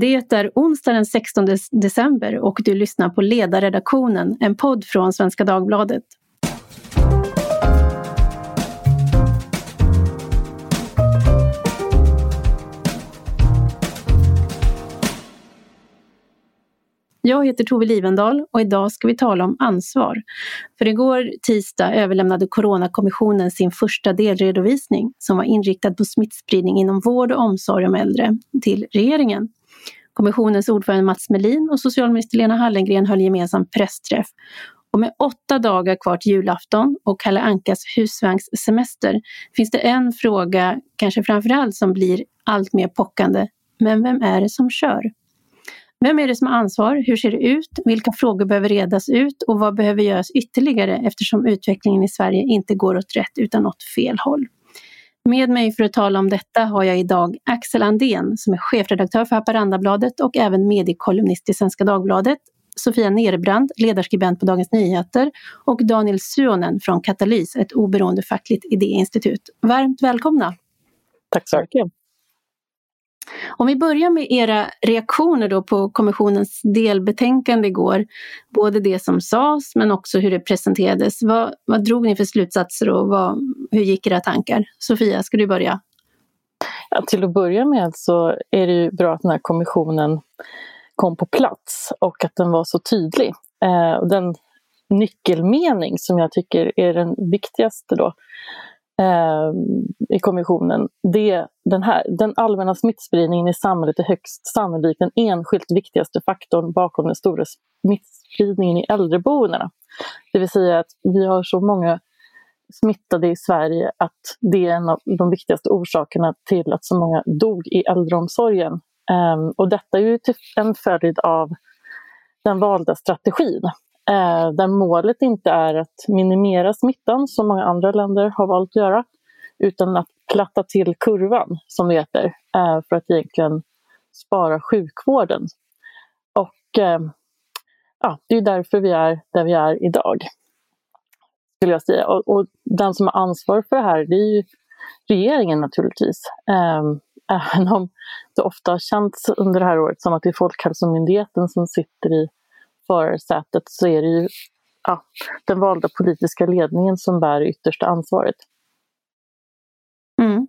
Det är onsdag den 16 december och du lyssnar på Ledarredaktionen, en podd från Svenska Dagbladet. Jag heter Tove Livendal och idag ska vi tala om ansvar. För igår tisdag överlämnade Coronakommissionen sin första delredovisning som var inriktad på smittspridning inom vård och omsorg om äldre till regeringen. Kommissionens ordförande Mats Melin och socialminister Lena Hallengren höll gemensam pressträff. Och med åtta dagar kvar till julafton och Kalle Ankas husvagnssemester finns det en fråga, kanske framförallt, som blir allt mer pockande. Men vem är det som kör? Vem är det som har ansvar? Hur ser det ut? Vilka frågor behöver redas ut och vad behöver göras ytterligare eftersom utvecklingen i Sverige inte går åt rätt utan åt fel håll? Med mig för att tala om detta har jag idag Axel Andén som är chefredaktör för Haparandabladet och även mediekolumnist i Svenska Dagbladet. Sofia Nerbrand, ledarskribent på Dagens Nyheter och Daniel Suonen från Katalys, ett oberoende fackligt idéinstitut. Varmt välkomna! Tack så mycket! Om vi börjar med era reaktioner då på kommissionens delbetänkande igår. Både det som sades men också hur det presenterades. Vad, vad drog ni för slutsatser och vad, hur gick era tankar? Sofia, ska du börja? Ja, till att börja med så är det ju bra att den här kommissionen kom på plats och att den var så tydlig. Eh, och den nyckelmening som jag tycker är den viktigaste då Ehm, i kommissionen, det, den, här, den allmänna smittspridningen i samhället är högst sannolikt den enskilt viktigaste faktorn bakom den stora smittspridningen i äldreboendena. Det vill säga att vi har så många smittade i Sverige att det är en av de viktigaste orsakerna till att så många dog i äldreomsorgen. Ehm, och detta är ju en följd av den valda strategin eh, där målet inte är att minimera smittan som många andra länder har valt att göra utan att platta till kurvan som det heter eh, för att egentligen spara sjukvården. Och eh, ja, det är därför vi är där vi är idag. Skulle jag säga. Och, och den som har ansvar för det här det är ju regeringen naturligtvis. Eh, även om det ofta har känts under det här året som att det är Folkhälsomyndigheten som sitter i förarsätet så är det ju ja, den valda politiska ledningen som bär yttersta ansvaret. Mm.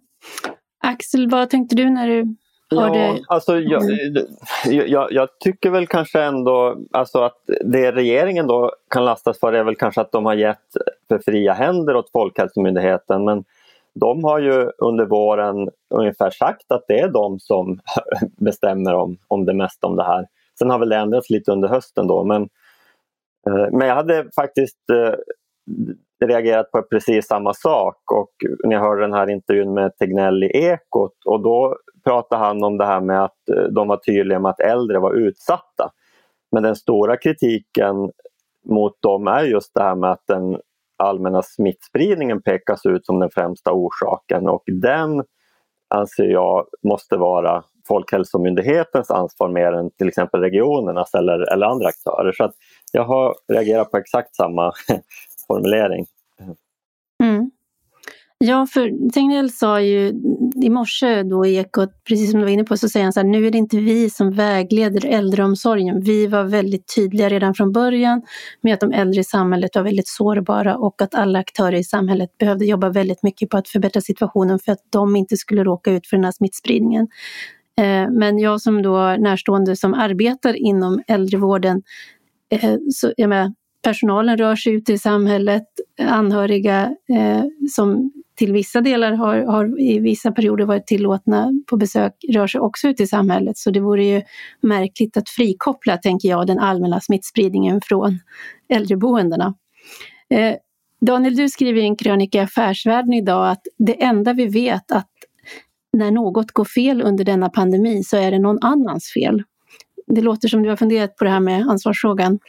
Axel, vad tänkte du när du hörde? Ja, alltså, jag, jag, jag, tycker väl kanske ändå alltså att det regeringen då kan lastas för är väl kanske att de har gett för fria händer åt Folkhälsomyndigheten men de har ju under våren ungefär sagt att det är de som bestämmer om, om det mesta om det här. Sen har väl det ändrats lite under hösten då men, eh, men jag hade faktiskt eh, reagerat på precis samma sak och när jag hörde den här intervjun med Tegnell i Ekot och då pratade han om det här med att eh, de var tydliga med att äldre var utsatta. Men den stora kritiken mot dem är just det här med att den allmänna smittspridningen pekas ut som den främsta orsaken och den anser jag måste vara Folkhälsomyndighetens ansvar mer än till exempel regionernas eller, eller andra aktörer. Så att jag har reagerat på exakt samma formulering. Mm. Ja, för Tegnell sa ju i morse då i Ekot, precis som du var inne på, så säger han så här, nu är det inte vi som vägleder äldreomsorgen. Vi var väldigt tydliga redan från början med att de äldre i samhället var väldigt sårbara och att alla aktörer i samhället behövde jobba väldigt mycket på att förbättra situationen för att de inte skulle råka ut för den här smittspridningen. Eh, men jag som då närstående som arbetar inom äldrevården, eh, så, jag menar, personalen rör sig ute i samhället, anhöriga eh, som till vissa delar har, har, i vissa perioder varit tillåtna på besök rör sig också ute i samhället. Så det vore ju märkligt att frikoppla, tänker jag, den allmänna smittspridningen från äldreboendena. Eh, Daniel, du skriver i en krönika i Affärsvärlden idag att det enda vi vet att när något går fel under denna pandemi så är det någon annans fel. Det låter som du har funderat på det här med ansvarsfrågan.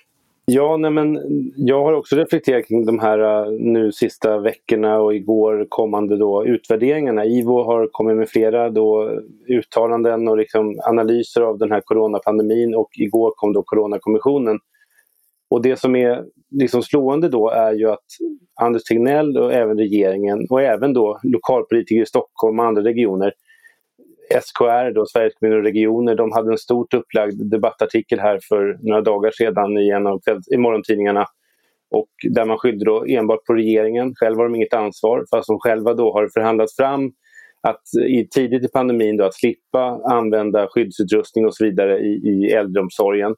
Ja, nej men jag har också reflekterat kring de här äh, nu sista veckorna och igår kommande då utvärderingarna. IVO har kommit med flera då uttalanden och liksom analyser av den här coronapandemin och igår kom då Coronakommissionen. Och det som är liksom slående då är ju att Anders Tegnell och även regeringen och även då lokalpolitiker i Stockholm och andra regioner SKR, då, Sveriges kommuner och regioner, de hade en stort upplagd debattartikel här för några dagar sedan i en av i morgontidningarna. Och där man skyllde då enbart på regeringen. Själv har de inget ansvar fast de själva då har förhandlat fram att i, tidigt i pandemin då, att slippa använda skyddsutrustning och så vidare i, i äldreomsorgen.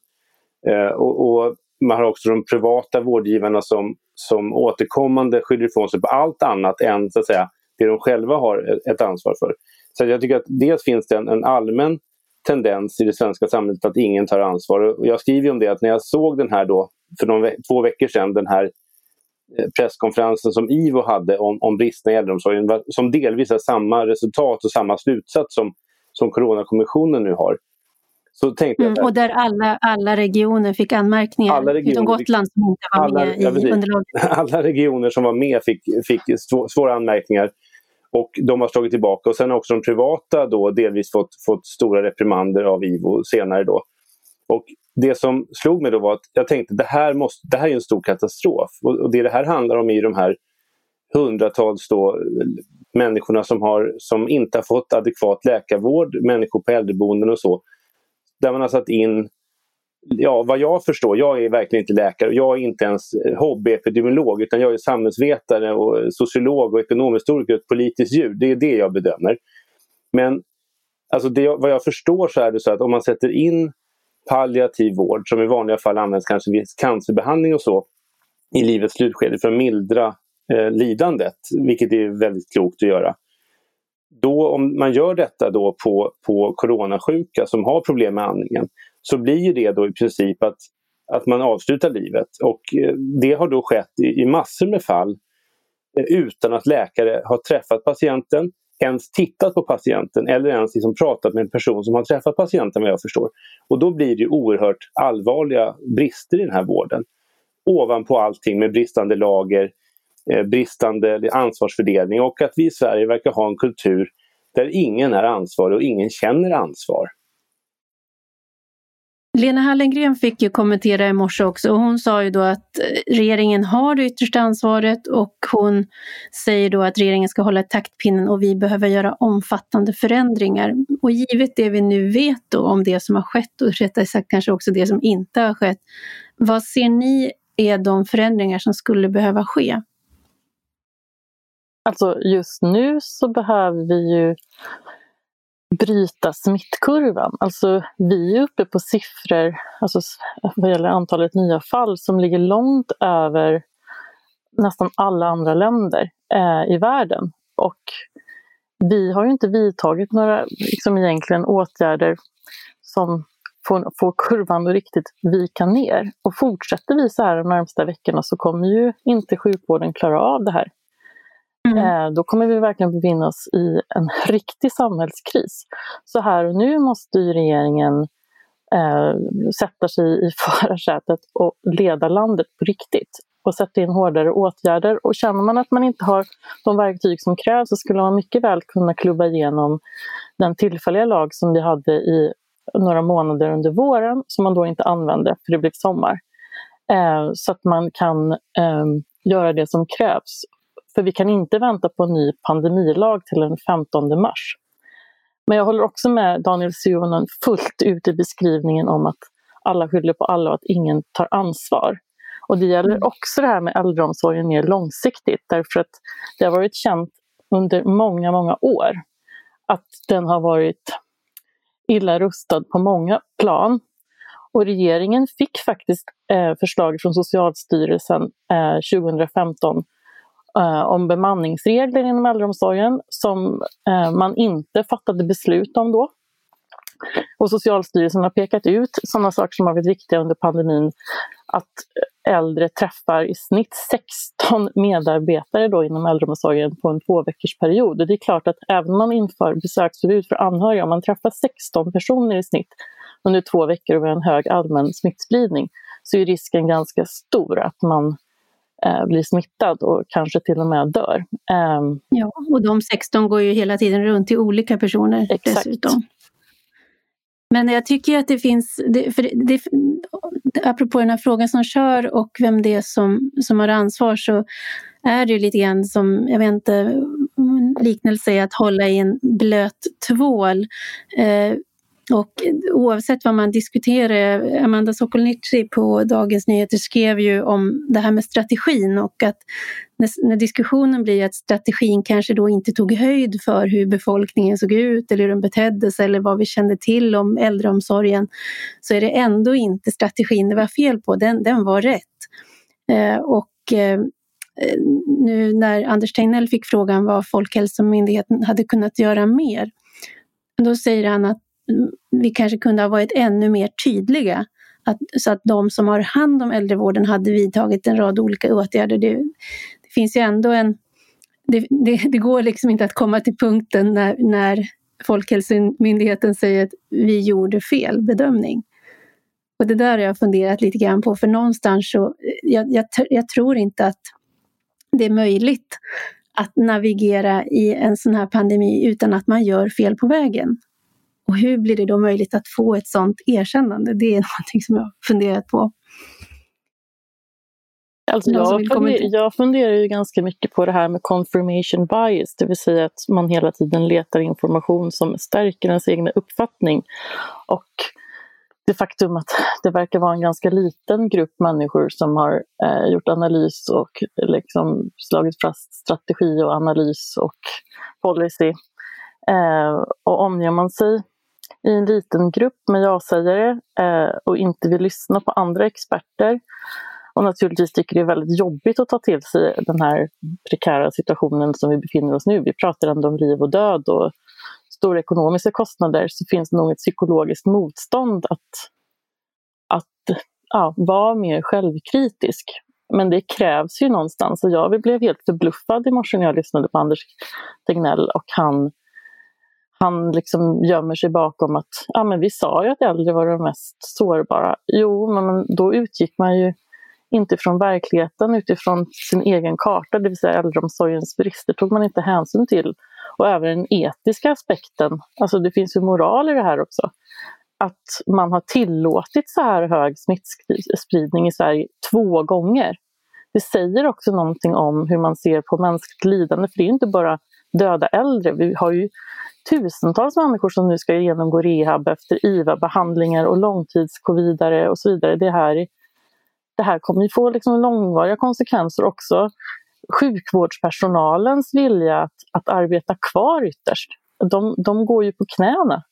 Eh, och, och, man har också de privata vårdgivarna som, som återkommande skyller ifrån sig på allt annat än så att säga, det de själva har ett ansvar för. Så jag tycker att dels finns det en, en allmän tendens i det svenska samhället att ingen tar ansvar. Och jag skriver om det att när jag såg den här då, för någon, två veckor sedan, den här eh, presskonferensen som IVO hade om, om bristerna i äldreomsorgen, som delvis har samma resultat och samma slutsats som, som Coronakommissionen nu har. Så tänkte jag, mm, och där alla, alla regioner fick anmärkningar, alla regioner, utom Gotland som inte var alla, med i underlaget. Alla regioner som var med fick, fick svåra anmärkningar. Och de har slagit tillbaka och sen har också de privata då delvis fått, fått stora reprimander av IVO senare då. Och det som slog mig då var att jag tänkte det här, måste, det här är en stor katastrof. Och, och det det här handlar om är de här hundratals då, människorna som, har, som inte har fått adekvat läkarvård, människor på äldreboenden och så. Där man har satt in ja, vad jag förstår, jag är verkligen inte läkare, jag är inte ens eh, hobbyepidemiolog utan jag är samhällsvetare och eh, sociolog och ekonomhistoriker och ett politiskt djur. Det är det jag bedömer. Men alltså det, vad jag förstår så är det så att om man sätter in palliativ vård som i vanliga fall används kanske vid cancerbehandling och så i livets slutskede för att mildra eh, lidandet, vilket är väldigt klokt att göra. Då om man gör detta då på, på coronasjuka som har problem med andningen så blir ju det då i princip att, att man avslutar livet. Och eh, det har då skett i, i massor med fall eh, utan att läkare har träffat patienten, ens tittat på patienten eller ens liksom pratat med en person som har träffat patienten vad jag förstår. Och då blir det oerhört allvarliga brister i den här vården. Ovanpå allting med bristande lager, Eh, bristande ansvarsfördelning och att vi i Sverige verkar ha en kultur där ingen är ansvarig och ingen känner ansvar. Lena Hallengren fick ju kommentera i morse också och hon sa ju då att eh, regeringen har det yttersta ansvaret och hon säger då att regeringen ska hålla taktpinnen och vi behöver göra omfattande förändringar. Och givet det vi nu vet då om det som har skett och rättare sagt kanske också det som inte har skett. Vad ser ni är de förändringar som skulle behöva ske? Alltså just nu så behöver vi ju bryta smittkurvan. Alltså vi är uppe på siffror alltså, vad gäller antalet nya fall som ligger långt över nästan alla andra länder eh, i världen. Och vi har ju inte vidtagit några liksom egentligen åtgärder som får, får kurvan att riktigt vika ner. Och fortsätter vi så här de närmsta veckorna så kommer ju inte sjukvården klara av det här. Mm. Eh, då kommer vi verkligen befinna oss i en riktig samhällskris. Så här och nu måste regeringen eh, sätta sig i förarsätet och leda landet på riktigt och sätta in hårdare åtgärder. Och känner man att man inte har de verktyg som krävs så skulle man mycket väl kunna klubba igenom den tillfälliga lag som vi hade i några månader under våren som man då inte använde för det blev sommar. Eh, så att man kan eh, göra det som krävs för vi kan inte vänta på en ny pandemilag till den 15 mars. Men jag håller också med Daniel Suhonen fullt ut i beskrivningen om att alla skyller på alla och att ingen tar ansvar. Och det gäller mm. också det här med äldreomsorgen mer långsiktigt därför att det har varit känt under många, många år att den har varit illa rustad på många plan. Och regeringen fick faktiskt eh, förslag från Socialstyrelsen eh, 2015 eh, om bemanningsregler inom äldreomsorgen som eh, man inte fattade beslut om då. Och Socialstyrelsen har pekat ut sådana saker som har varit viktiga under pandemin. Att äldre träffar i snitt 16 medarbetare då inom äldreomsorgen på en två veckors period. Och det är klart att även om man inför besöksförbud för anhöriga, om man träffar 16 personer i snitt under två veckor och med en hög allmän smittspridning, så är risken ganska stor att man eh, blir smittad och kanske till och med dör. Eh, ja, och de 16 går ju hela tiden runt till olika personer exakt. dessutom. Men jag tycker att det finns, det, för det, det, apropå den här frågan som kör och vem det är som, som har ansvar så är det lite grann som, jag vet inte, liknelse är att hålla i en blöt tvål. Eh, och oavsett vad man diskuterar, Amanda Sokolnici på Dagens Nyheter skrev ju om det här med strategin och att när, när, diskussionen blir att strategin kanske då inte tog höjd för hur befolkningen såg ut eller hur den betedde sig eller vad vi kände till om äldreomsorgen så är det ändå inte strategin det var fel på, den, den var rätt. Eh, och eh, nu när Anders Tegnell fick frågan vad Folkhälsomyndigheten hade kunnat göra mer, då säger han att vi kanske kunde ha varit ännu mer tydliga. Att, så att de som har hand om äldrevården hade vidtagit en rad olika åtgärder. Det, det finns ju ändå en... Det, det, det, går liksom inte att komma till punkten när, när Folkhälsomyndigheten säger att vi gjorde fel bedömning. Och det där har jag funderat lite grann på, för någonstans så... Eh, jag, jag, jag tror inte att det är möjligt att navigera i en sån här pandemi utan att man gör fel på vägen. Och hur blir det då möjligt att få ett sådant erkännande? Det är någonting som jag har funderat på. Alltså jag, funderar, jag funderar ju ganska mycket på det här med confirmation bias, det vill säga att man hela tiden letar information som stärker ens egen uppfattning. Och det faktum att det verkar vara en ganska liten grupp människor som har eh, gjort analys och liksom slagit fast strategi och analys och policy. Eh, och omger man sig i en liten grupp med ja-sägare eh, och inte vill lyssna på andra experter och naturligtvis tycker det är väldigt jobbigt att ta till sig den här prekära situationen som vi befinner oss nu. Vi pratar ändå om liv och död och stora ekonomiska kostnader så finns det nog ett psykologiskt motstånd att, att ja, vara mer självkritisk. Men det krävs ju någonstans och jag blev helt förbluffad i morse när jag lyssnade på Anders Tegnell och han han liksom gömmer sig bakom att ah, men vi sa ju att äldre var de mest sårbara. Jo, men då utgick man ju inte från verkligheten utifrån sin egen karta, det vill säga äldreomsorgens brister tog man inte hänsyn till. Och även den etiska aspekten, alltså det finns ju moral i det här också. Att man har tillåtit så här hög smittspridning i Sverige två gånger. Det säger också någonting om hur man ser på mänskligt lidande, för det är inte bara döda äldre. Vi har ju tusentals människor som nu ska genomgå rehab efter IVA-behandlingar och långtidscovidare och så vidare. Det här, det här kommer ju få liksom långvariga konsekvenser också. Sjukvårdspersonalens vilja att, att arbeta kvar ytterst, de, de går ju på knäna.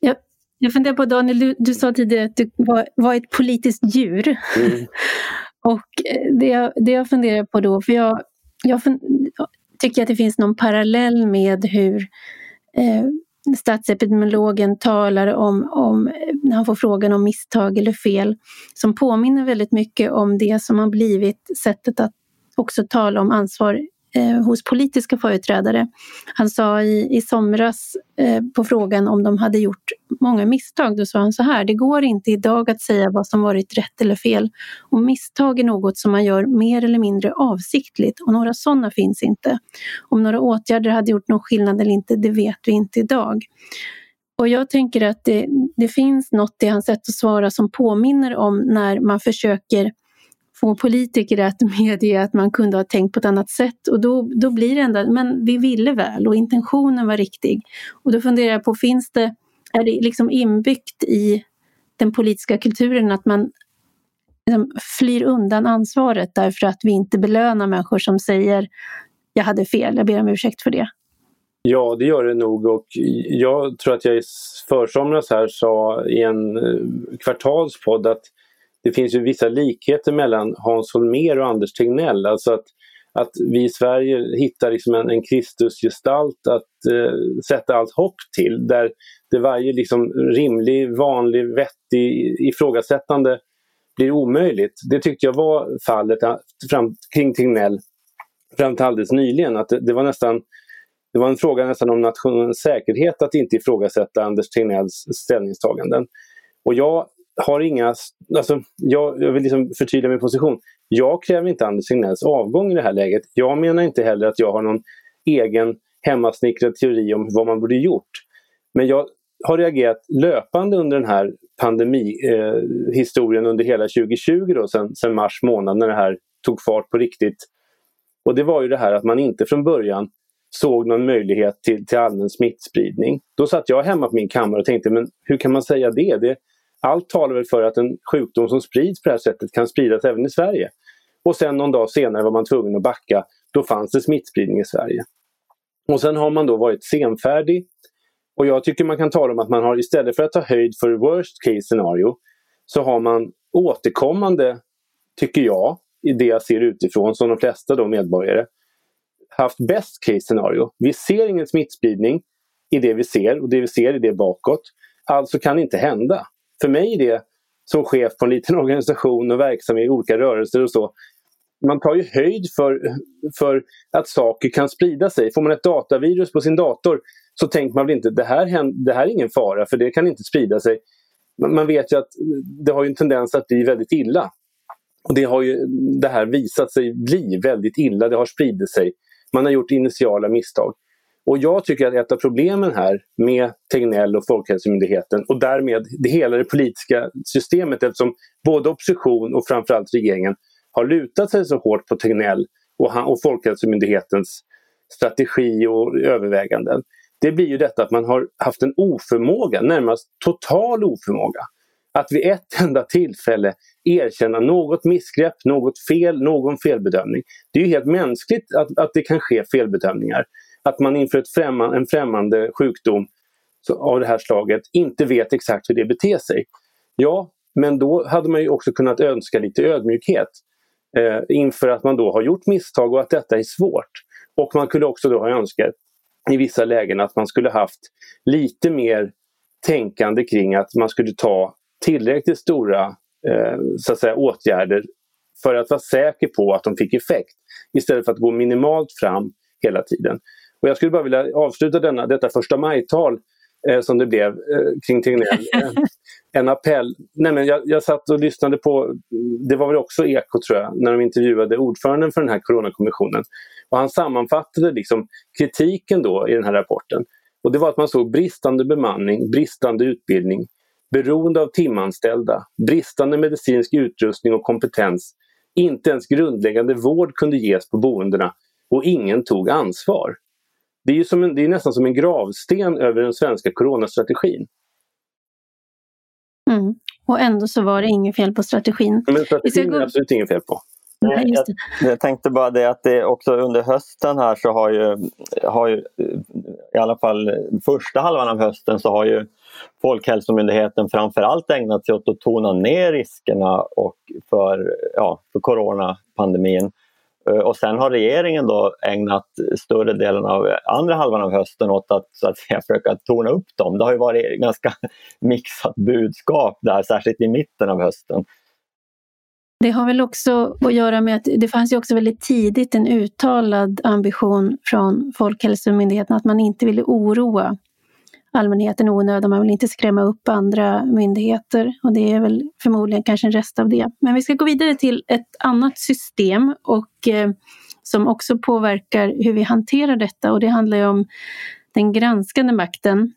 Jag, jag funderar på Daniel, du, du sa tidigare att du var, var ett politiskt djur. Mm. och eh, det jag, det jag funderar på då, för jag, jag tycker att det finns någon parallell med hur eh, statsepidemiologen talar om, om, när han får frågan om misstag eller fel, som påminner väldigt mycket om det som har blivit sättet att också tala om ansvar eh, hos politiska företrädare. Han sa i, i somras eh, på frågan om de hade gjort många misstag, då sa han så här, det går inte idag att säga vad som varit rätt eller fel. Och misstag är något som man gör mer eller mindre avsiktligt och några sådana finns inte. Om några åtgärder hade gjort någon skillnad eller inte, det vet vi inte idag. Och jag tänker att det, det finns något i hans sätt att svara som påminner om när man försöker få politiker att medge att man kunde ha tänkt på ett annat sätt. Och då, då blir det ändå, men vi ville väl och intentionen var riktig. Och då funderar jag på, finns det, är det liksom inbyggt i den politiska kulturen att man liksom flyr undan ansvaret därför att vi inte belönar människor som säger jag hade fel, jag ber om ursäkt för det. Ja, det gör det nog och jag tror att jag i försomras här sa i en eh, kvartalspodd att det finns ju vissa likheter mellan Hans Holmér och Anders Tegnell. Alltså att, att vi i Sverige hittar liksom en, en Kristusgestalt att eh, sätta allt hopp till. Där det varje liksom rimlig, vanlig, vettig ifrågasättande blir omöjligt. Det tyckte jag var fallet eh, fram, kring Tegnell fram till alldeles nyligen. Att det, det, var nästan det var en fråga nästan om nationens säkerhet att inte ifrågasätta Anders Tegnells ställningstaganden. Och jag har inga... Alltså, jag, jag vill liksom förtydliga min position. Jag kräver inte Anders Tegnells avgång i det här läget. Jag menar inte heller att jag har någon egen hemmasnickrad teori om vad man borde gjort. Men jag har reagerat löpande under den här pandemihistorien eh, under hela 2020 då, sen, sen mars månad när det här tog fart på riktigt. Och det var ju det här att man inte från början såg någon möjlighet till, till allmän smittspridning. Då satt jag hemma på min kammare och tänkte, men hur kan man säga det? det allt talar väl för att en sjukdom som sprids på det här sättet kan spridas även i Sverige. Och sen någon dag senare var man tvungen att backa. Då fanns det smittspridning i Sverige. Och sen har man då varit senfärdig. Och jag tycker man kan tala om att man har istället för att ta höjd för worst case scenario så har man återkommande, tycker jag, i det jag ser utifrån som de flesta då medborgare, haft best case scenario. Vi ser ingen smittspridning i det vi ser och det vi ser i det bakåt. Alltså kan det inte hända. För mig är det som chef på en liten organisation och verksam i olika rörelser och så. Man tar ju höjd för, för att saker kan sprida sig. Får man ett datavirus på sin dator så tänker man väl inte det här, det här är ingen fara för det kan inte sprida sig. Man vet ju att det har en tendens att bli väldigt illa. Och Det har ju det här visat sig bli väldigt illa, det har spridit sig. Man har gjort initiala misstag. Och jag tycker att ett av problemen här med Tegnell och Folkhälsomyndigheten och därmed det hela det politiska systemet eftersom både opposition och framförallt regeringen har lutat sig så hårt på Tegnell och, han, och Folkhälsomyndighetens strategi och överväganden. Det blir ju detta att man har haft en oförmåga, närmast total oförmåga, att vid ett enda tillfälle erkänna något missgrepp, något fel, någon felbedömning. Det är ju helt mänskligt att, att det kan ske felbedömningar att man inför ett främmande, en främmande sjukdom av det här slaget inte vet exakt hur det beter sig. Ja, men då hade man ju också kunnat önska lite ödmjukhet eh, inför att man då har gjort misstag och att detta är svårt. Och man kunde också då ha önskat i vissa lägen att man skulle haft lite mer tänkande kring att man skulle ta tillräckligt stora eh, så att säga, åtgärder för att vara säker på att de fick effekt istället för att gå minimalt fram hela tiden. Och jag skulle bara vilja avsluta denna, detta första majtal eh, som det blev eh, kring Tegnell. Eh, en appell. Nej, men jag, jag satt och lyssnade på, det var väl också Eko tror jag, när de intervjuade ordföranden för den här Coronakommissionen. Och han sammanfattade liksom kritiken då i den här rapporten. Och det var att man såg bristande bemanning, bristande utbildning, beroende av timanställda, bristande medicinsk utrustning och kompetens. Inte ens grundläggande vård kunde ges på boendena och ingen tog ansvar. Det är, ju som en, det är nästan som en gravsten över den svenska coronastrategin. Mm. Och ändå så var det inget fel på strategin. Men strategin är absolut inget fel på. Nej, jag, jag, tänkte bara det att det också under hösten här så har ju, har ju i alla fall första halvan av hösten så har ju Folkhälsomyndigheten framförallt ägnat sig åt att tona ner riskerna och för, ja, för coronapandemin. Eh, och sen har regeringen då ägnat större delen av andra halvan av hösten åt att, så att säga, försöka torna upp dem. Det har ju varit ganska mixat budskap där, särskilt i mitten av hösten. Det har väl också att göra med att det fanns ju också väldigt tidigt en uttalad ambition från Folkhälsomyndigheten att man inte ville oroa allmänheten i onödan. Man vill inte skrämma upp andra myndigheter och det är väl förmodligen kanske en rest av det. Men vi ska gå vidare till ett annat system och eh, som också påverkar hur vi hanterar detta och det handlar ju om den granskande makten.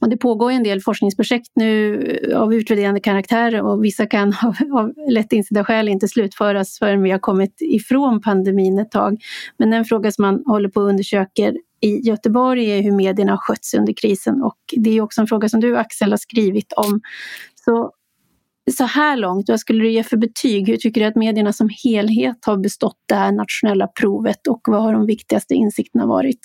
Och det pågår en del forskningsprojekt nu eh, av utvärderande karaktär och vissa kan av, av lätt insedda skäl inte slutföras förrän vi har kommit ifrån pandemin ett tag. Men en fråga som man håller på att undersöker i Göteborg är hur medierna har skötts under krisen och det är också en fråga som du Axel har skrivit om. Så, så här långt, vad skulle du ge för betyg? Hur tycker du att medierna som helhet har bestått det här nationella provet och vad har de viktigaste insikterna varit?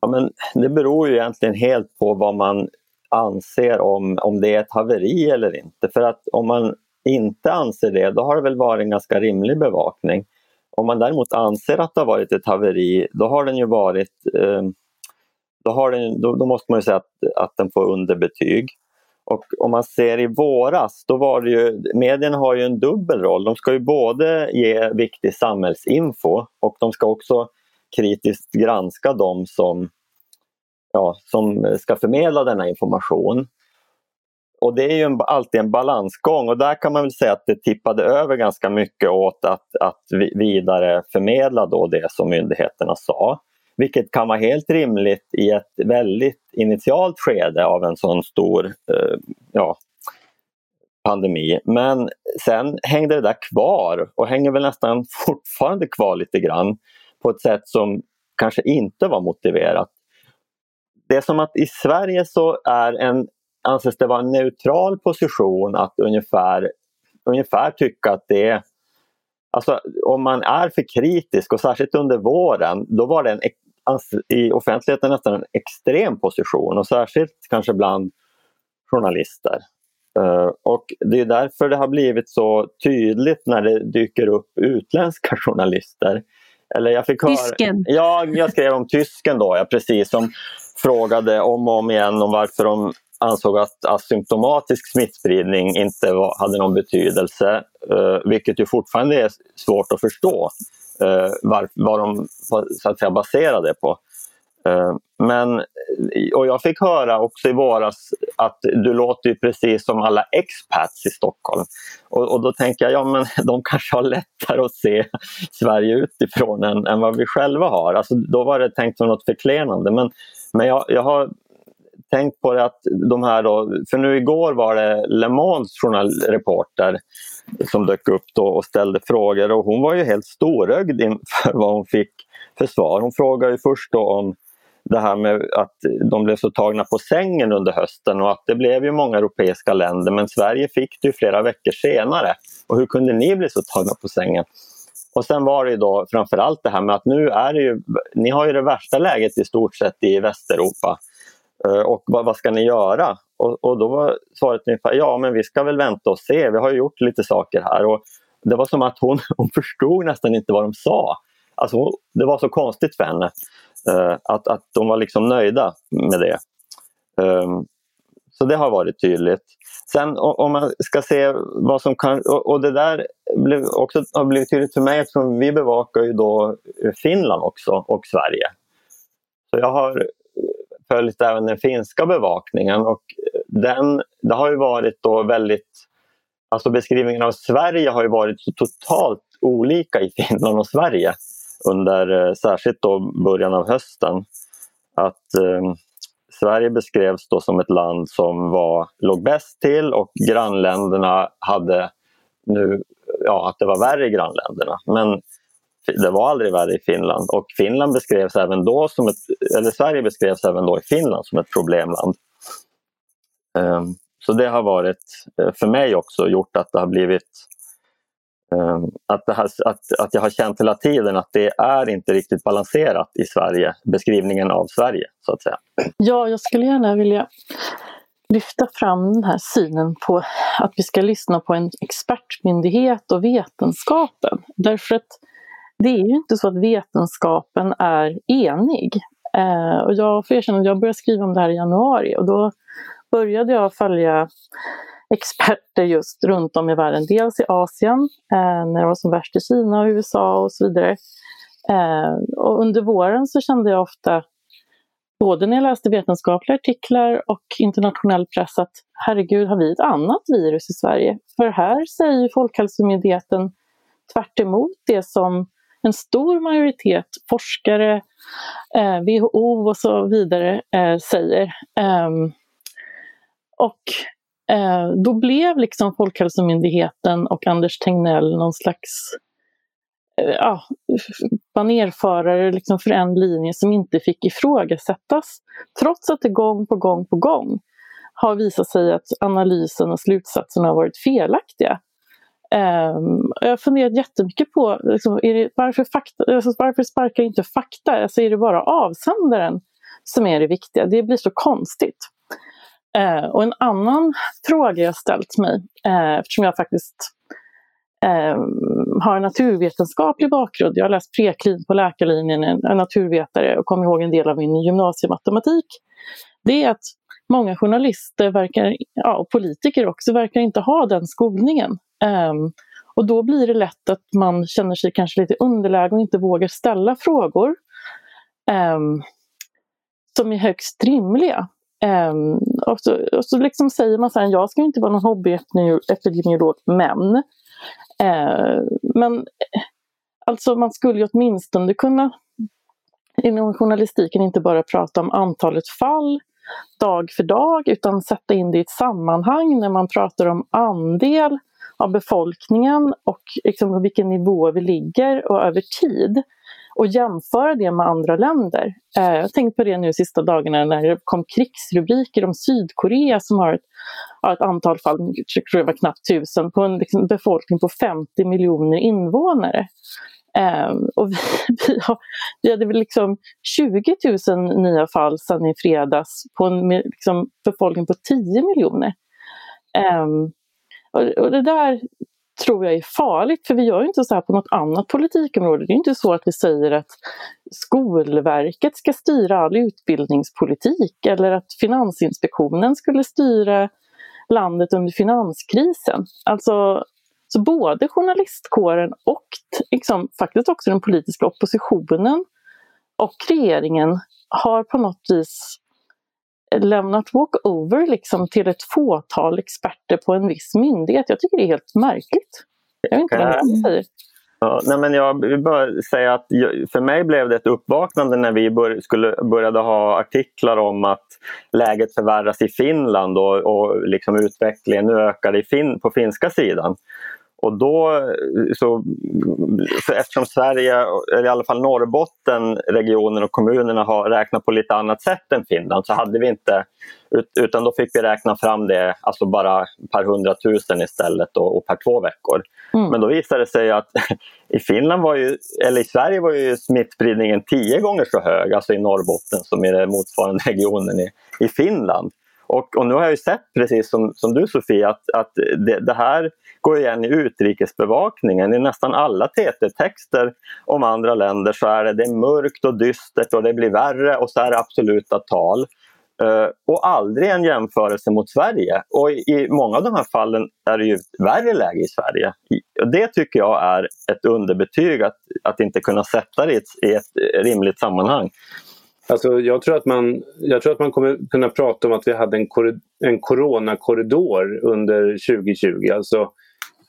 Ja, men det beror ju egentligen helt på vad man anser om, om det är ett haveri eller inte. För att om man inte anser det, då har det väl varit en ganska rimlig bevakning. Om man däremot anser att det har varit ett haveri, då har den ju varit eh, då, har den, då, då, måste man säga att, att den får underbetyg. Och om man ser i våras, då var det ju, medierna har ju en dubbel roll. De ska ju både ge viktig samhällsinfo och de ska också kritiskt granska de som, ja, som ska förmedla denna information. Och det är ju en, alltid en balansgång och där kan man väl säga att det tippade över ganska mycket åt att, att vidareförmedla då det som myndigheterna sa. Vilket kan vara helt rimligt i ett väldigt initialt skede av en sån stor eh, ja, pandemi. Men sen hängde det där kvar och hänger väl nästan fortfarande kvar lite grann. på ett sätt som kanske inte var motiverat. Det är som att i Sverige så är en, anses det vara en neutral position att ungefär, ungefär tycka att det är Alltså om man är för kritisk och särskilt under våren, då var det en, i offentligheten nästan en extrem position och särskilt kanske bland journalister. Uh, och det är därför det har blivit så tydligt när det dyker upp utländska journalister. Eller jag fick höra, tysken? Ja, jag skrev om tysken då, ja, precis. Som frågade om och om igen om varför de ansåg att asymptomatisk smittspridning inte var, hade någon betydelse, eh, vilket ju fortfarande är svårt att förstå eh, var, vad de så att säga, baserade på. Eh, men, och jag fick höra också i våras att du låter ju precis som alla expats i Stockholm. Och, och då tänker jag, ja men de kanske har lättare att se Sverige utifrån än, än vad vi själva har. Alltså, då var det tänkt som något förklenande. Men, men jag, jag har tänkt på det att de här då, för nu igår var det Le Mans journalreporter som dök upp då och ställde frågor och hon var ju helt storögd inför vad hon fick för svar. Hon frågade ju först då om det här med att de blev så tagna på sängen under hösten och att det blev ju många europeiska länder men Sverige fick det flera veckor senare. Och hur kunde ni bli så tagna på sängen? Och sen var det ju då framförallt det här med att nu är det ju, ni har ju det värsta läget i stort sett i Västeuropa. Eh, och vad, vad ska ni göra? Och, och, då var svaret ungefär, ja men vi ska väl vänta och se, vi har gjort lite saker här. Och det var som att hon, hon förstod nästan inte vad de sa. Alltså, det var så konstigt för henne. Eh, att, att de var liksom nöjda med det. Um, så det har varit tydligt. Sen om man ska se vad som kan... Och, och det där blev också, har blivit tydligt för mig eftersom vi bevakar ju då Finland också och Sverige. Så jag har följt även den finska bevakningen och den, det har ju varit då väldigt... Alltså beskrivningen av Sverige har ju varit så totalt olika i Finland och Sverige under eh, särskilt då början av hösten. Att eh, Sverige beskrevs då som ett land som var, låg bäst till och grannländerna hade nu, ja att det var värre i grannländerna. Men det var aldrig värre i Finland och Finland beskrevs även då som ett, eller Sverige beskrevs även då i Finland som ett problemland. Um, så det har varit, eh, för mig också, gjort att det har blivit um, att, det har, att, att jag har känt hela tiden att det är inte riktigt balanserat i Sverige, beskrivningen av Sverige så att säga. Ja, jag skulle gärna vilja lyfta fram den här synen på att vi ska lyssna på en expertmyndighet och vetenskapen. Därför att det är ju inte så att vetenskapen är enig. Eh, och jag får erkänna att jag började skriva om det här i januari och då började jag följa experter just runt om i världen. Dels i Asien, eh, när det var som värst i Kina och USA och så vidare. Eh, och under våren så kände jag ofta, både när jag läste vetenskapliga artiklar och internationell press, att herregud, har vi ett annat virus i Sverige? För här säger Folkhälsomyndigheten tvärt det som en stor majoritet forskare, eh, WHO och så vidare eh, säger. Eh, och eh, då blev liksom Folkhälsomyndigheten och Anders Tegnell någon slags eh, ja, banerförare liksom för en linje som inte fick ifrågasättas. Trots att det gång på gång på gång har visat sig att analysen och slutsatserna har varit felaktiga. Um, jag har funderat jättemycket på liksom, det, varför, fakta, alltså, varför sparkar inte fakta? Alltså, är det bara avsändaren som är det viktiga? Det blir så konstigt. Uh, och en annan fråga jag ställt mig, uh, eftersom jag faktiskt uh, har en naturvetenskaplig bakgrund, jag har läst preklin på läkarlinjen, en naturvetare och kommer ihåg en del av min gymnasiematematik, det är att många journalister verkar, ja, och politiker också verkar inte ha den skolningen. Um, och då blir det lätt att man känner sig kanske lite underläge och inte vågar ställa frågor um, som är högst rimliga. Um, och så, och så liksom säger man så här, jag ska inte vara någon hobbyepidemiolog, men uh, men eh, alltså man skulle ju åtminstone kunna inom journalistiken inte bara prata om antalet fall dag för dag utan sätta in det i ett sammanhang när man pratar om andel av befolkningen och liksom på vilken nivå vi ligger och över tid. och jämföra det med andra länder. Eh, jag har tänkt på det nu sista dagarna när det kom krigsrubriker om Sydkorea som har ett, har ett antal fall, jag tror det var knappt tusen, på en liksom befolkning på 50 miljoner invånare. Eh, och vi, vi, har, vi hade väl liksom 20 000 nya fall sedan i fredags på en liksom, befolkning på 10 miljoner. Eh, och, och, det där tror jag är farligt, för vi gör inte så här på något annat politikområde. Det är inte så att vi säger att Skolverket ska styra all utbildningspolitik eller att Finansinspektionen skulle styra landet under finanskrisen. Alltså, så både journalistkåren och liksom, faktiskt också den politiska oppositionen och regeringen har på något vis lämnat walkover liksom till ett fåtal experter på en viss myndighet. Jag tycker det är helt märkligt. Jag vet inte vad ni säger. Ja, nej men jag vill bara säga att för mig blev det ett uppvaknande när vi bör, skulle, började ha artiklar om att läget förvärras i Finland och, och liksom utvecklingen nu ökar i fin, på finska sidan. Och då, så, eftersom Sverige, eller i alla fall Norrbotten, regionen och kommunerna har räknat på lite annat sätt än Finland så hade vi inte, utan då fick vi räkna fram det, alltså bara per hundratusen istället och, och per två veckor. Mm. Men då visade det sig att i Finland var ju, eller i Sverige var ju smittspridningen tio gånger så hög, alltså i Norrbotten som i den motsvarande regionen i, i Finland. Och, och, nu har jag ju sett, precis som, som du Sofie, att, att det, det, här går igen i utrikesbevakningen. I nästan alla TT-texter om andra länder så är det, det är mörkt och dystert och det blir värre och så är det absoluta tal. Uh, och aldrig en jämförelse mot Sverige. Och i, i, många av de här fallen är det ju värre läge i Sverige. Och det tycker jag är ett underbetyg att, att inte kunna sätta det i ett, i ett rimligt sammanhang. Alltså, jag, tror att man, jag tror att man kommer kunna prata om att vi hade en, en coronakorridor under 2020. Alltså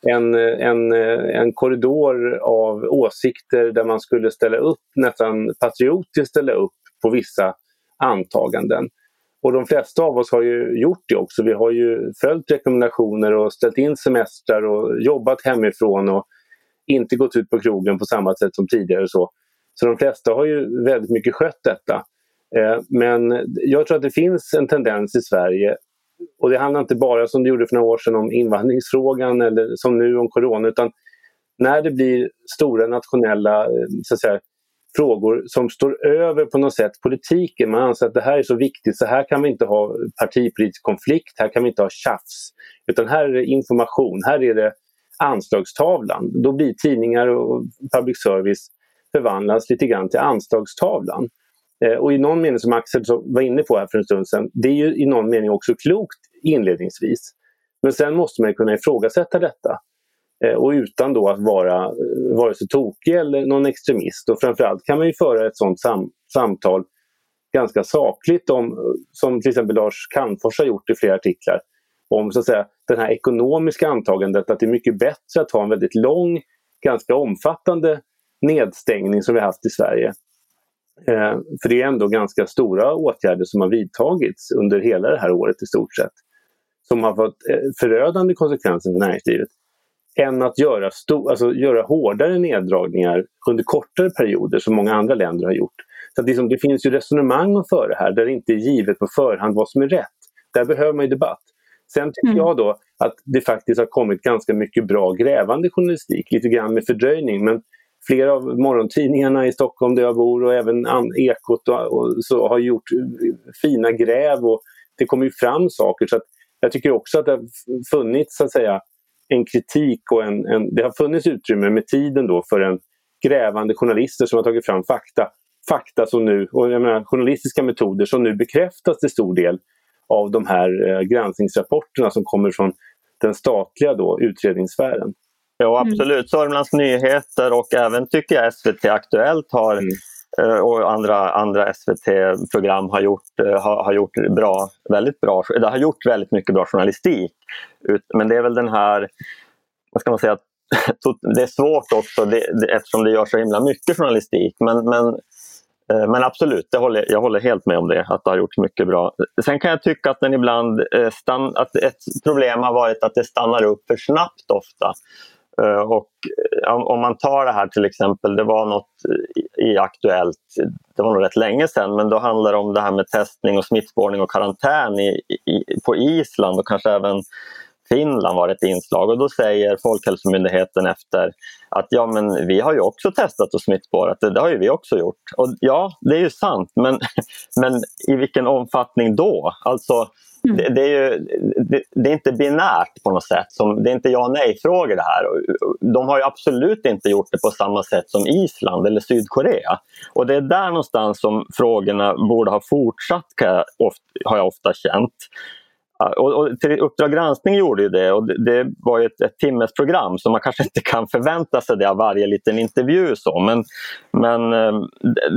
en, en, en korridor av åsikter där man skulle ställa upp, nästan patriotiskt ställa upp på vissa antaganden. Och de flesta av oss har ju gjort det också. Vi har ju följt rekommendationer och ställt in semestrar och jobbat hemifrån och inte gått ut på krogen på samma sätt som tidigare. Så. Så de flesta har ju väldigt mycket skött detta. Eh, men jag tror att det finns en tendens i Sverige och det handlar inte bara som det gjorde för några år sedan om invandringsfrågan eller som nu om corona utan när det blir stora nationella eh, så att säga, frågor som står över på något sätt politiken. Man anser att det här är så viktigt så här kan vi inte ha partipolitisk konflikt, här kan vi inte ha tjafs. Utan här är det information, här är det anslagstavlan. Då blir tidningar och public service förvandlas lite grann till anslagstavlan. Eh, och i någon mening som Axel var inne på här för en stund sedan, det är ju i någon mening också klokt inledningsvis. Men sen måste man kunna ifrågasätta detta. Eh, och utan då att vara eh, vare sig tokig eller någon extremist. Och framförallt kan man ju föra ett sådant sam samtal ganska sakligt om, som till exempel Lars Calmfors har gjort i flera artiklar, om så att säga, det här ekonomiska antagandet att det är mycket bättre att ha en väldigt lång, ganska omfattande nedstängning som vi haft i Sverige. Eh, för det är ändå ganska stora åtgärder som har vidtagits under hela det här året i stort sett. Som har fått eh, förödande konsekvenser för näringslivet. Än att göra, alltså göra hårdare neddragningar under kortare perioder som många andra länder har gjort. Så det, liksom, det finns ju resonemang att föra här där det inte är givet på förhand vad som är rätt. Där behöver man ju debatt. Sen tycker mm. jag då att det faktiskt har kommit ganska mycket bra grävande journalistik, lite grann med fördröjning. Men flera av morgontidningarna i Stockholm där jag bor och även Ekot och, och så har gjort eh, fina gräv och det kommer ju fram saker. så Jag tycker också att det har funnits så att säga, en kritik och en, en, det har funnits utrymme med tiden då för en grävande journalister som har tagit fram fakta. Fakta som nu, och jag menar, journalistiska metoder som nu bekräftas till stor del av de här eh, granskningsrapporterna som kommer från den statliga då, utredningssfären. Ja mm. absolut, mm. Sörmlands Nyheter och även tycker jag SVT Aktuellt har mm. Eh, och andra, andra SVT-program har gjort, eh, har, har, gjort bra, väldigt bra, det har gjort väldigt mycket bra journalistik. Men det är väl den här, vad ska man säga, det är svårt också det, det, eftersom det görs så himla mycket journalistik. Men, men, eh, men absolut, det håller, jag håller helt med om det, att det har gjorts mycket bra. Sen kan jag tycka att den ibland stann, att ett problem har varit att det stannar upp för snabbt ofta. Eh, och eh, om man tar det här till exempel, det var något i Aktuellt, det var nog rätt länge sedan, men då handlar det om det här med testning och smittspårning och karantän i, i, på Island och kanske även Finland var ett inslag och då säger Folkhälsomyndigheten efter att ja men vi har ju också testat och smittspårat, det, det har ju vi också gjort. Och ja, det är ju sant men, men i vilken omfattning då? Alltså Mm. Det, det, är ju, det, det, är inte binärt på något sätt. Som, det är inte ja och nej-frågor det här. De har absolut inte gjort det på samma sätt som Island eller Sydkorea. Och det är där någonstans som frågorna borde ha fortsatt, har jag ofta känt. Och, och till Uppdrag granskning gjorde ju det och det, det var ett, ett timmesprogram så man kanske inte kan förvänta sig det av varje liten intervju. Så. Men, men eh,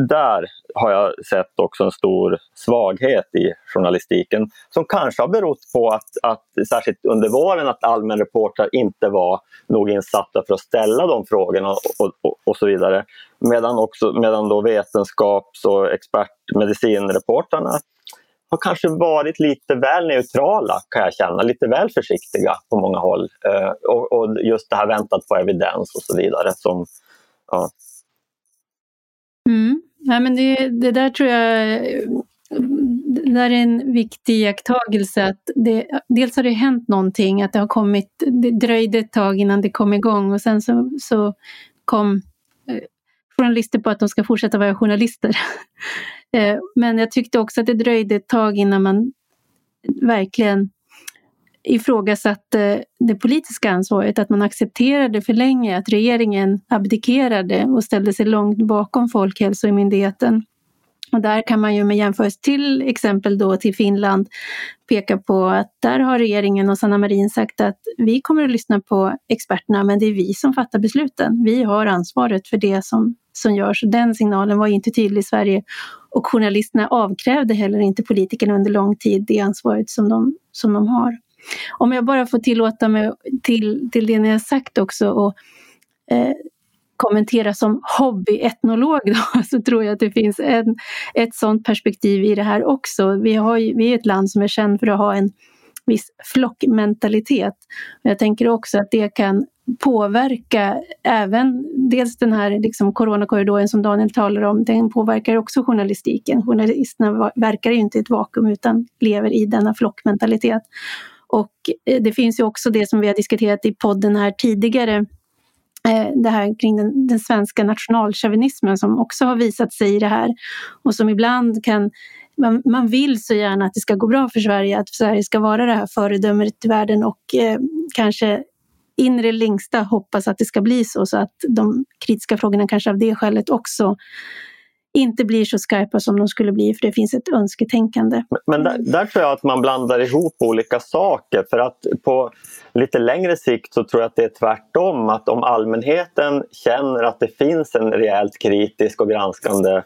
där har jag sett också en stor svaghet i journalistiken som kanske har berott på att, att särskilt under våren att allmänreportrar inte var nog insatta för att ställa de frågorna och, och, och så vidare. Medan, också, medan då vetenskaps och expertmedicinreportrarna har kanske varit lite väl neutrala kan jag känna, lite väl försiktiga på många håll. Eh, och, och, just det här väntat på evidens och så vidare. Som, ja. Mm. Ja, men det, det där tror jag det där är en viktig iakttagelse. Att det, dels har det hänt någonting, att det har kommit, det dröjde ett tag innan det kom igång och sen så, så kom eh, journalister på att de ska fortsätta vara journalister. Eh, men jag tyckte också att det dröjde ett tag innan man verkligen ifrågasatte det politiska ansvaret, att man accepterade för länge att regeringen abdikerade och ställde sig långt bakom Folkhälsomyndigheten. Och där kan man ju med jämförelse till exempel då till Finland peka på att där har regeringen och Sanna Marin sagt att vi kommer att lyssna på experterna men det är vi som fattar besluten. Vi har ansvaret för det som, som görs. Den signalen var inte tydlig i Sverige och journalisterna avkrävde heller inte politikerna under lång tid det ansvaret som de, som de har. Om jag bara får tillåta mig till, till det ni har sagt också och eh, kommentera som hobbyetnolog då, så tror jag att det finns en, ett sådant perspektiv i det här också. Vi, har ju, vi är ett land som är känt för att ha en viss flockmentalitet. Jag tänker också att det kan påverka även dels den här liksom coronakorridoren som Daniel talar om, den påverkar också journalistiken. Journalisterna verkar ju inte i ett vakuum utan lever i denna flockmentalitet. Och eh, det finns ju också det som vi har diskuterat i podden här tidigare, eh, det här kring den, den svenska nationalchauvinismen som också har visat sig i det här och som ibland kan man, man vill så gärna att det ska gå bra för Sverige, att Sverige ska vara det här föredömet i världen och eh, kanske in i det längsta hoppas att det ska bli så, så att de kritiska frågorna kanske av det skälet också inte blir så skarpa som de skulle bli, för det finns ett önsketänkande. Men där, där, tror jag att man blandar ihop olika saker, för att på lite längre sikt så tror jag att det är tvärtom, att om allmänheten känner att det finns en rejält kritisk och granskande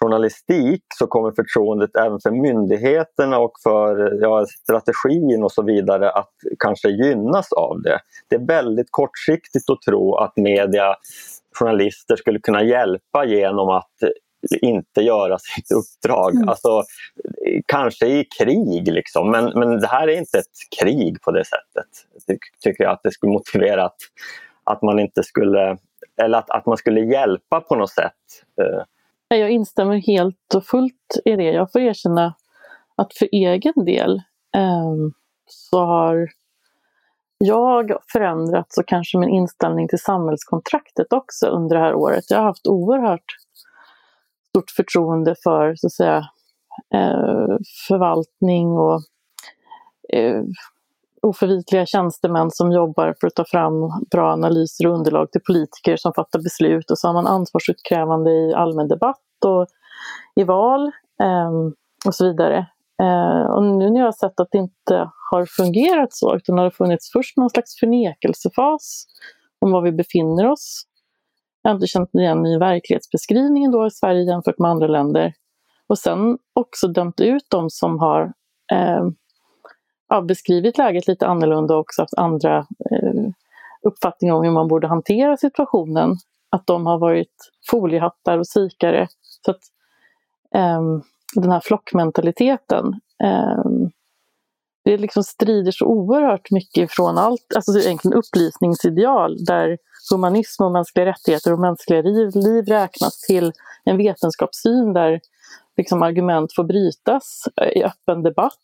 journalistik så kommer förtroendet även för myndigheterna och för ja, strategin och så vidare att kanske gynnas av det. Det är väldigt kortsiktigt att tro att media, journalister skulle kunna hjälpa genom att inte göra sitt uppdrag. Mm. Alltså, kanske i krig, liksom. men, men det här är inte ett krig på det sättet. Ty tycker jag att det skulle motivera att, att man inte skulle, eller att, att man skulle hjälpa på något sätt. Jag instämmer helt och fullt i det. Jag får erkänna att för egen del eh, så har jag förändrats och kanske min inställning till samhällskontraktet också under det här året. Jag har haft oerhört stort förtroende för så att säga, eh, förvaltning och eh, oförvitliga tjänstemän som jobbar för att ta fram bra analyser och underlag till politiker som fattar beslut och så har man ansvarsutkrävande i allmän debatt och i val eh, och så vidare. Eh, och nu när jag har sett att det inte har fungerat så utan det har funnits först någon slags förnekelsefas om var vi befinner oss. Jag har inte känt igen i verklighetsbeskrivningen då i Sverige jämfört med andra länder. Och sen också dömt ut de som har eh, ja, beskrivit läget lite annorlunda och också haft andra eh, uppfattningar om hur man borde hantera situationen. Att de har varit foliehattar och svikare. Så att, eh, den här flockmentaliteten, eh, det liksom strider så oerhört mycket från allt, alltså egentligen upplysningsideal där humanism och mänskliga rättigheter och mänskliga liv, liv räknas till en vetenskapssyn där liksom argument får brytas eh, i öppen debatt.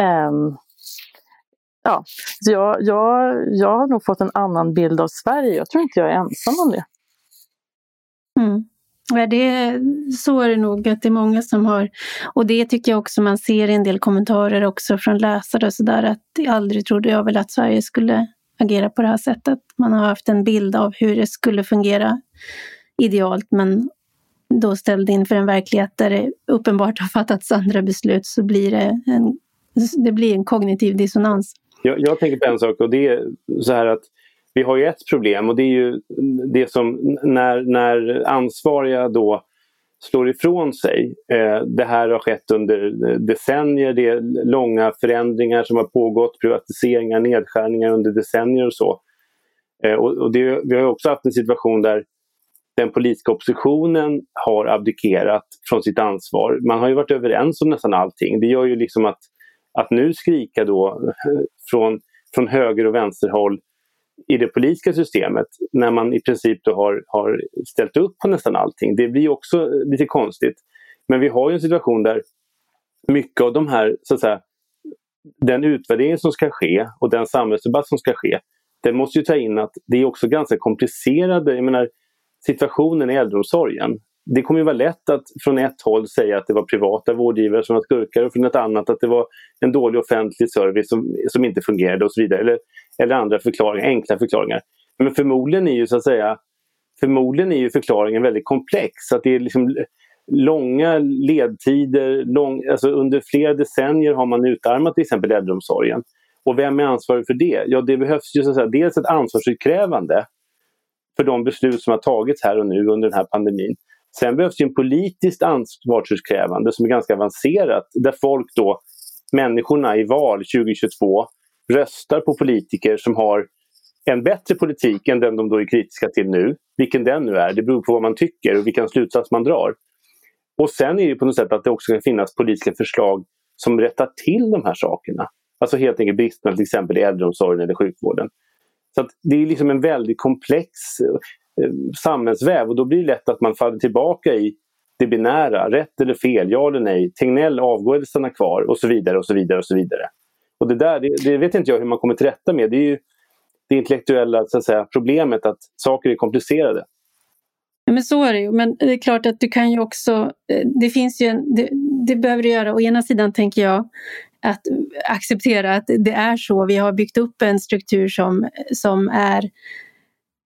Um, ja, så jag, jag, jag har nog fått en annan bild av Sverige. Jag tror inte jag är ensam om det. Mm. Ja, det, så är det nog, att det är många som har... Och det tycker jag också man ser i en del kommentarer också från läsare och sådär, att aldrig trodde jag väl att Sverige skulle agera på det här sättet. Man har haft en bild av hur det skulle fungera idealt, men då ställd inför en verklighet där det uppenbart har fattats andra beslut så blir det en, det blir en kognitiv dissonans. Jag, jag tänker på en sak och det är så här att vi har ju ett problem och det är ju det som när, när ansvariga då slår ifrån sig. Eh, det här har skett under eh, decennier, det är långa förändringar som har pågått, privatiseringar, nedskärningar under decennier och så. Eh, och, och det, vi har också haft en situation där den politiska oppositionen har abdikerat från sitt ansvar. Man har ju varit överens om nästan allting. Det gör ju liksom att, att nu skrika då eh, från, från höger och vänsterhåll i det politiska systemet när man i princip då har, har ställt upp på nästan allting. Det blir också eh, lite konstigt. Men vi har ju en situation där mycket av de här, så att säga, den utvärdering som ska ske och den samhällsdebatt som ska ske, den måste ju ta in att det är också ganska komplicerade, jag menar situationen i äldreomsorgen. Det kommer ju vara lätt att från ett håll säga att det var privata vårdgivare som var skurkar och från ett annat att det var en dålig offentlig service som, som inte fungerade och så vidare. Eller, eller andra förklaringar, enkla förklaringar. Men förmodligen är ju så att säga Förmodligen är ju förklaringen väldigt komplex. Att det är liksom långa ledtider, lång, alltså under flera decennier har man utarmat till exempel äldreomsorgen. Och vem är ansvarig för det? Ja, det behövs ju så att säga, dels ett ansvarsutkrävande för de beslut som har tagits här och nu under den här pandemin. Sen behövs det en politiskt ansvarsutkrävande som är ganska avancerat där folk då, människorna i val 2022 röstar på politiker som har en bättre politik än den de då är kritiska till nu. Vilken den nu är, det beror på vad man tycker och vilken slutsats man drar. Och sen är det på något sätt att det också ska finnas politiska förslag som rättar till de här sakerna. Alltså helt enkelt bristerna till exempel i äldreomsorgen eller sjukvården. Så Det är liksom en väldigt komplex Eh, samhällsväv och då blir det lätt att man faller tillbaka i det binära, rätt eller fel, ja eller nej, Tegnell avgår eller stannar kvar och så vidare och så vidare och så vidare. Och det där, det, det vet inte jag hur man kommer till rätta med. Det är ju det intellektuella så att säga, problemet att saker är komplicerade. Ja, men så är det ju. Men det är klart att du kan ju också... Eh, det finns ju en, det, det behöver du göra. Å ena sidan tänker jag att acceptera att det är så. Vi har byggt upp en struktur som, som är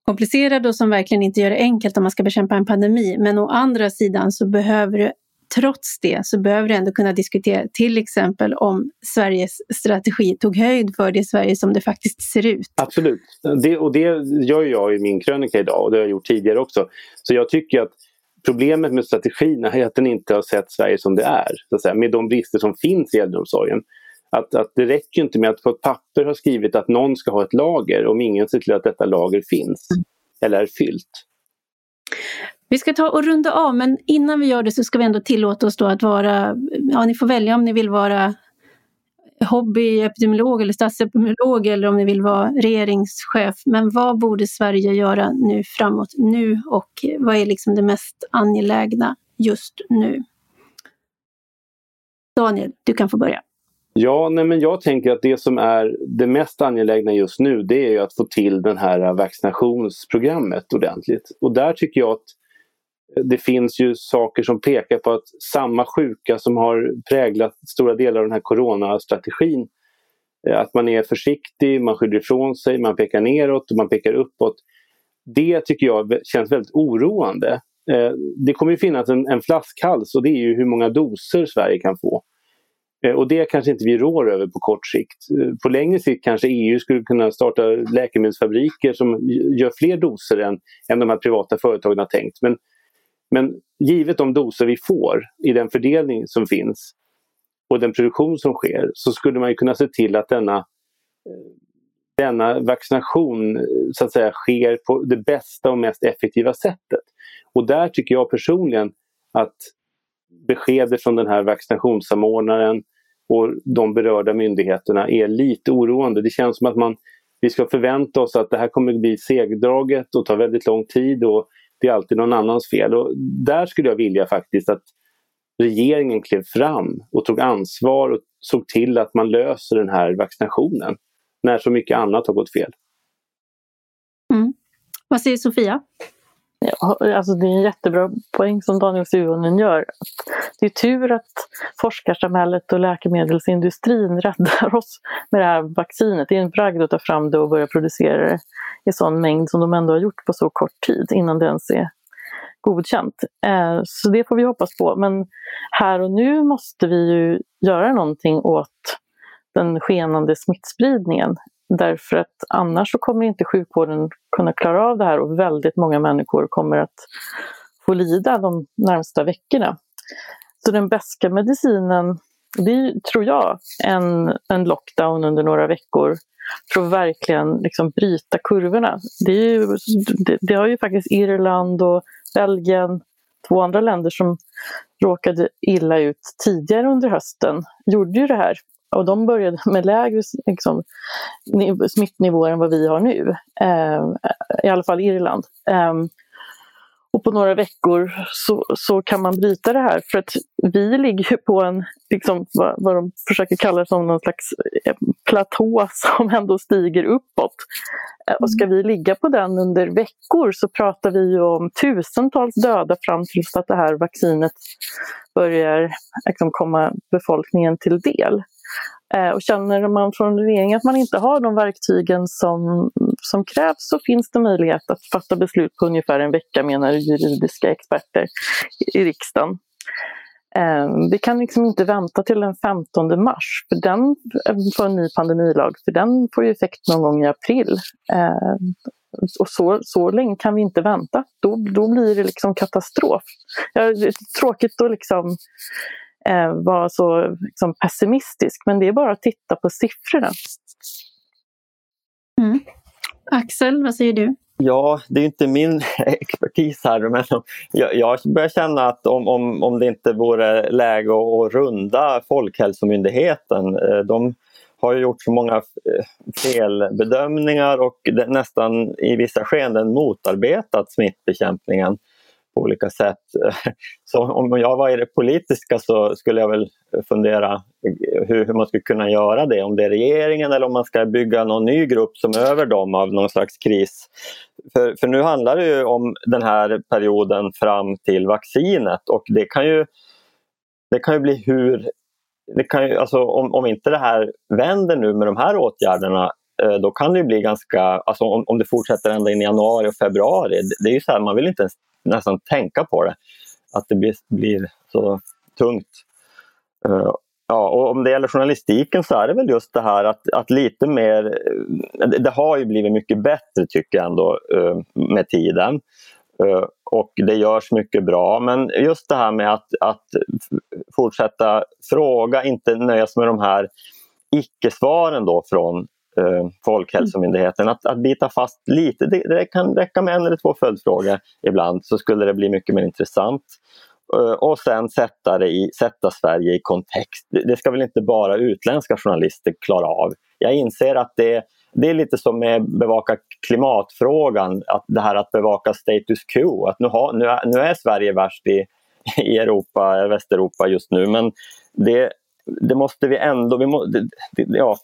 komplicerad och som verkligen inte gör det enkelt om man ska bekämpa en pandemi. Men å andra sidan så behöver du trots det så behöver du ändå kunna diskutera till exempel om Sveriges strategi tog höjd för det Sverige som det faktiskt ser ut. Absolut, det, och det gör jag i min krönika idag och det har jag gjort tidigare också. Så jag tycker att problemet med strategin är att den inte har sett Sverige som det är, så att säga, med de brister som finns i äldreomsorgen. Att, att det räcker inte med att på ett papper ha skrivit att någon ska ha ett lager om ingen ser till att detta lager finns eller är fyllt. Vi ska ta och runda av, men innan vi gör det så ska vi ändå tillåta oss då att vara, ja ni får välja om ni vill vara hobbyepidemiolog eller statsepidemiolog eller om ni vill vara regeringschef. Men vad borde Sverige göra nu framåt nu och vad är liksom det mest angelägna just nu? Daniel, du kan få börja. Ja, nej men jag tänker att det som är det mest angelägna just nu det är att få till det här vaccinationsprogrammet ordentligt. Och där tycker jag att det finns ju saker som pekar på att samma sjuka som har präglat stora delar av den här coronastrategin eh, att man är försiktig, man skyller ifrån sig, man pekar neråt och man pekar uppåt. Det tycker jag känns väldigt oroande. Eh, det kommer ju finnas en, en flaskhals och det är ju hur många doser Sverige kan få. Eh, och det kanske inte vi rår över på kort sikt. Eh, på längre sikt kanske EU skulle kunna starta läkemedelsfabriker som gör fler doser än, än de här privata företagen har tänkt. Men men givet de doser vi får i den fördelning som finns och den produktion som sker så skulle man kunna se till att denna, eh, denna vaccination så att säga sker på det bästa och mest effektiva sättet. Och där tycker jag personligen att beskedet från den här vaccinationssamordnaren och de berörda myndigheterna är lite oroande. Det känns som att man, vi ska förvänta oss att det här kommer att bli segdraget och ta väldigt lång tid och det är alltid någon annans fel. Och där skulle jag vilja faktiskt att regeringen klev fram och tog ansvar och såg till att man löser den här vaccinationen när så mycket annat har gått fel. Mm. Vad säger Sofia? Ja, alltså det är en jättebra poäng som Daniel Suhonen gör. Det är tur att forskarsamhället och läkemedelsindustrin räddar oss med det här vaccinet. Det är en bragd att ta fram det och börja producera det i sån mängd som de ändå har gjort på så kort tid innan det ens är godkänt. Eh, så det får vi hoppas på. Men här och nu måste vi ju göra någonting åt den skenande smittspridningen. Därför att annars så kommer inte sjukvården kunna klara av det här och väldigt många människor kommer att få lida de närmsta veckorna. Så den bästa medicinen, det är, tror jag, en, en lockdown under några veckor för att verkligen liksom bryta kurvorna. Det, ju, det, det, har ju faktiskt Irland och Belgien, två andra länder som råkade illa ut tidigare under hösten, gjorde ju det här. Och de började med lägre liksom, smittnivåer än vad vi har nu. Eh, I alla fall Irland. Eh, och på några veckor så, så kan man bryta det här för att vi ligger på en, liksom, vad, vad de försöker kalla som någon slags eh, platå som ändå stiger uppåt. Eh, och ska vi ligga på den under veckor så pratar vi ju om tusentals döda fram tills att det här vaccinet börjar liksom, komma befolkningen till del. Eh, och känner man från regeringen att man inte har de verktygen som, som krävs så finns det möjlighet att fatta beslut på ungefär en vecka menar juridiska experter i riksdagen. Ehm, vi kan liksom inte vänta till den 15 mars för, den, eh, får en ny pandemilag, för den får ju effekt någon gång i april. Ehm, och så, så länge kan vi inte vänta. Då, då blir det liksom katastrof. Ja, det är tråkigt att liksom eh, vara så liksom, pessimistisk, men det är bara att titta på siffrorna. Mm. Axel, vad säger du? Ja, det är inte min expertis här men jag, jag börjar känna att om, om, om det inte vore läge att runda Folkhälsomyndigheten. Eh, de har ju gjort så många eh, felbedömningar och nästan i vissa skeenden motarbetat smittbekämpningen på olika sätt. Så om jag var i det politiska så skulle jag väl fundera eh, hur, hur man skulle kunna göra det. Om det är regeringen eller om man ska bygga någon ny grupp som över dem av någon slags kris. För, för nu handlar det ju om den här perioden fram till vaccinet och det kan ju, det kan ju bli hur det kan ju, alltså, om, om inte det här vänder nu med de här åtgärderna eh, då kan det bli ganska, alltså om, om det fortsätter ända in i januari och februari, det, det är ju så här, man vill inte ens nästan tänka på det. Att det blir, blir så tungt. Uh, ja, och om det gäller journalistiken så är det väl just det här att, att lite mer... Eh, det har ju blivit mycket bättre tycker jag ändå uh, med tiden. Uh, och det görs mycket bra. Men just det här med att, att fortsätta fråga, inte nöja sig med de här icke-svaren då från eh, Folkhälsomyndigheten. Att, att bita fast lite, det, det, kan räcka med en eller två följdfrågor ibland så skulle det bli mycket mer intressant. Eh, och sen sätta, det i, sätta Sverige i kontext. Det, ska väl inte bara utländska journalister klara av. Jag inser att det, det är lite som med bevaka klimatfrågan, att det här att bevaka status quo. Att nu, har, nu, är, nu är Sverige värst i, i Europa, Västeuropa just nu men det, det måste vi ändå... Vi må, det, det, ja,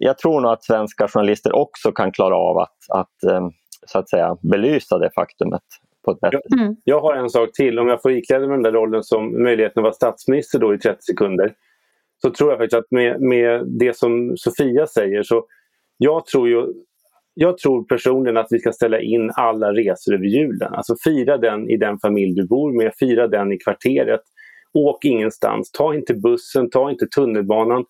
jag tror nog att svenska journalister också kan klara av att, att, eh, så att säga, belysa det faktumet på ett bättre sätt. Mm. Jag har en sak till. Om jag får ikläda mig den där rollen som möjligheten att vara statsminister då i 30 sekunder. Så tror jag faktiskt att med, med det som Sofia säger så jag tror ju jag tror personligen att vi ska ställa in alla resor över julen. Alltså fira den i den familj du bor med, fira den i kvarteret. Åk ingenstans, ta inte bussen, ta inte tunnelbanan.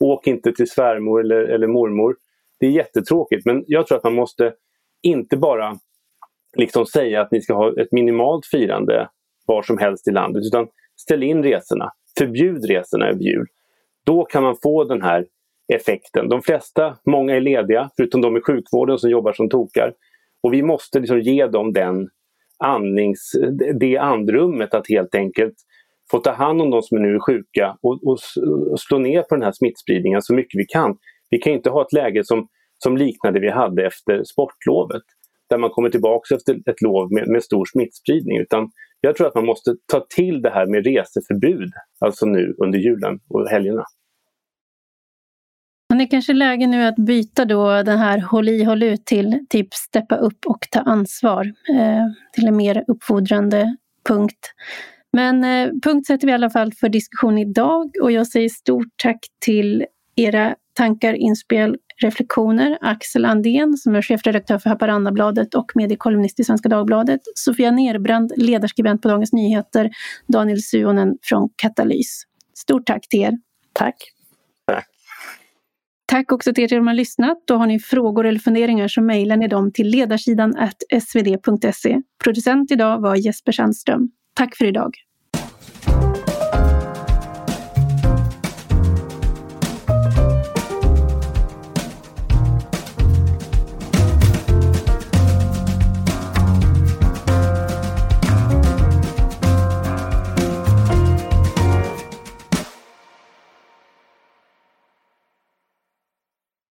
Åk inte till svärmor eller, eller mormor. Det är jättetråkigt men jag tror att man måste inte bara liksom säga att ni ska ha ett minimalt firande var som helst i landet utan ställ in resorna. Förbjud resorna över jul. Då kan man få den här effekten. De flesta, många är lediga förutom de i sjukvården som jobbar som tokar. Och vi måste liksom ge dem den andnings, det andrummet att helt enkelt få ta hand om de som nu är sjuka och, och, och slå ner på den här smittspridningen så mycket vi kan. Vi kan inte ha ett läge som, som liknar det vi hade efter sportlovet där man kommer tillbaka efter ett lov med, med stor smittspridning. Utan jag tror att man måste ta till det här med reseförbud, alltså nu under julen och helgerna. Men det är kanske är läge nu att byta då den här håll i, håll ut till typ steppa upp och ta ansvar. Eh, till en mer uppfordrande punkt. Men eh, punkt sätter vi i alla fall för diskussion idag och jag säger stort tack till era tankar, inspel, reflektioner. Axel Andén som är chefredaktör för Haparandabladet och mediekolumnist i Svenska Dagbladet. Sofia Nerbrand, ledarskribent på Dagens Nyheter. Daniel Suonen från Katalys. Stort tack till er. Tack. Tack. Tack också till er som har lyssnat. Då har ni frågor eller funderingar så mejlar ni dem till ledarsidan svd.se. Producent idag var Jesper Sandström. Tack för idag.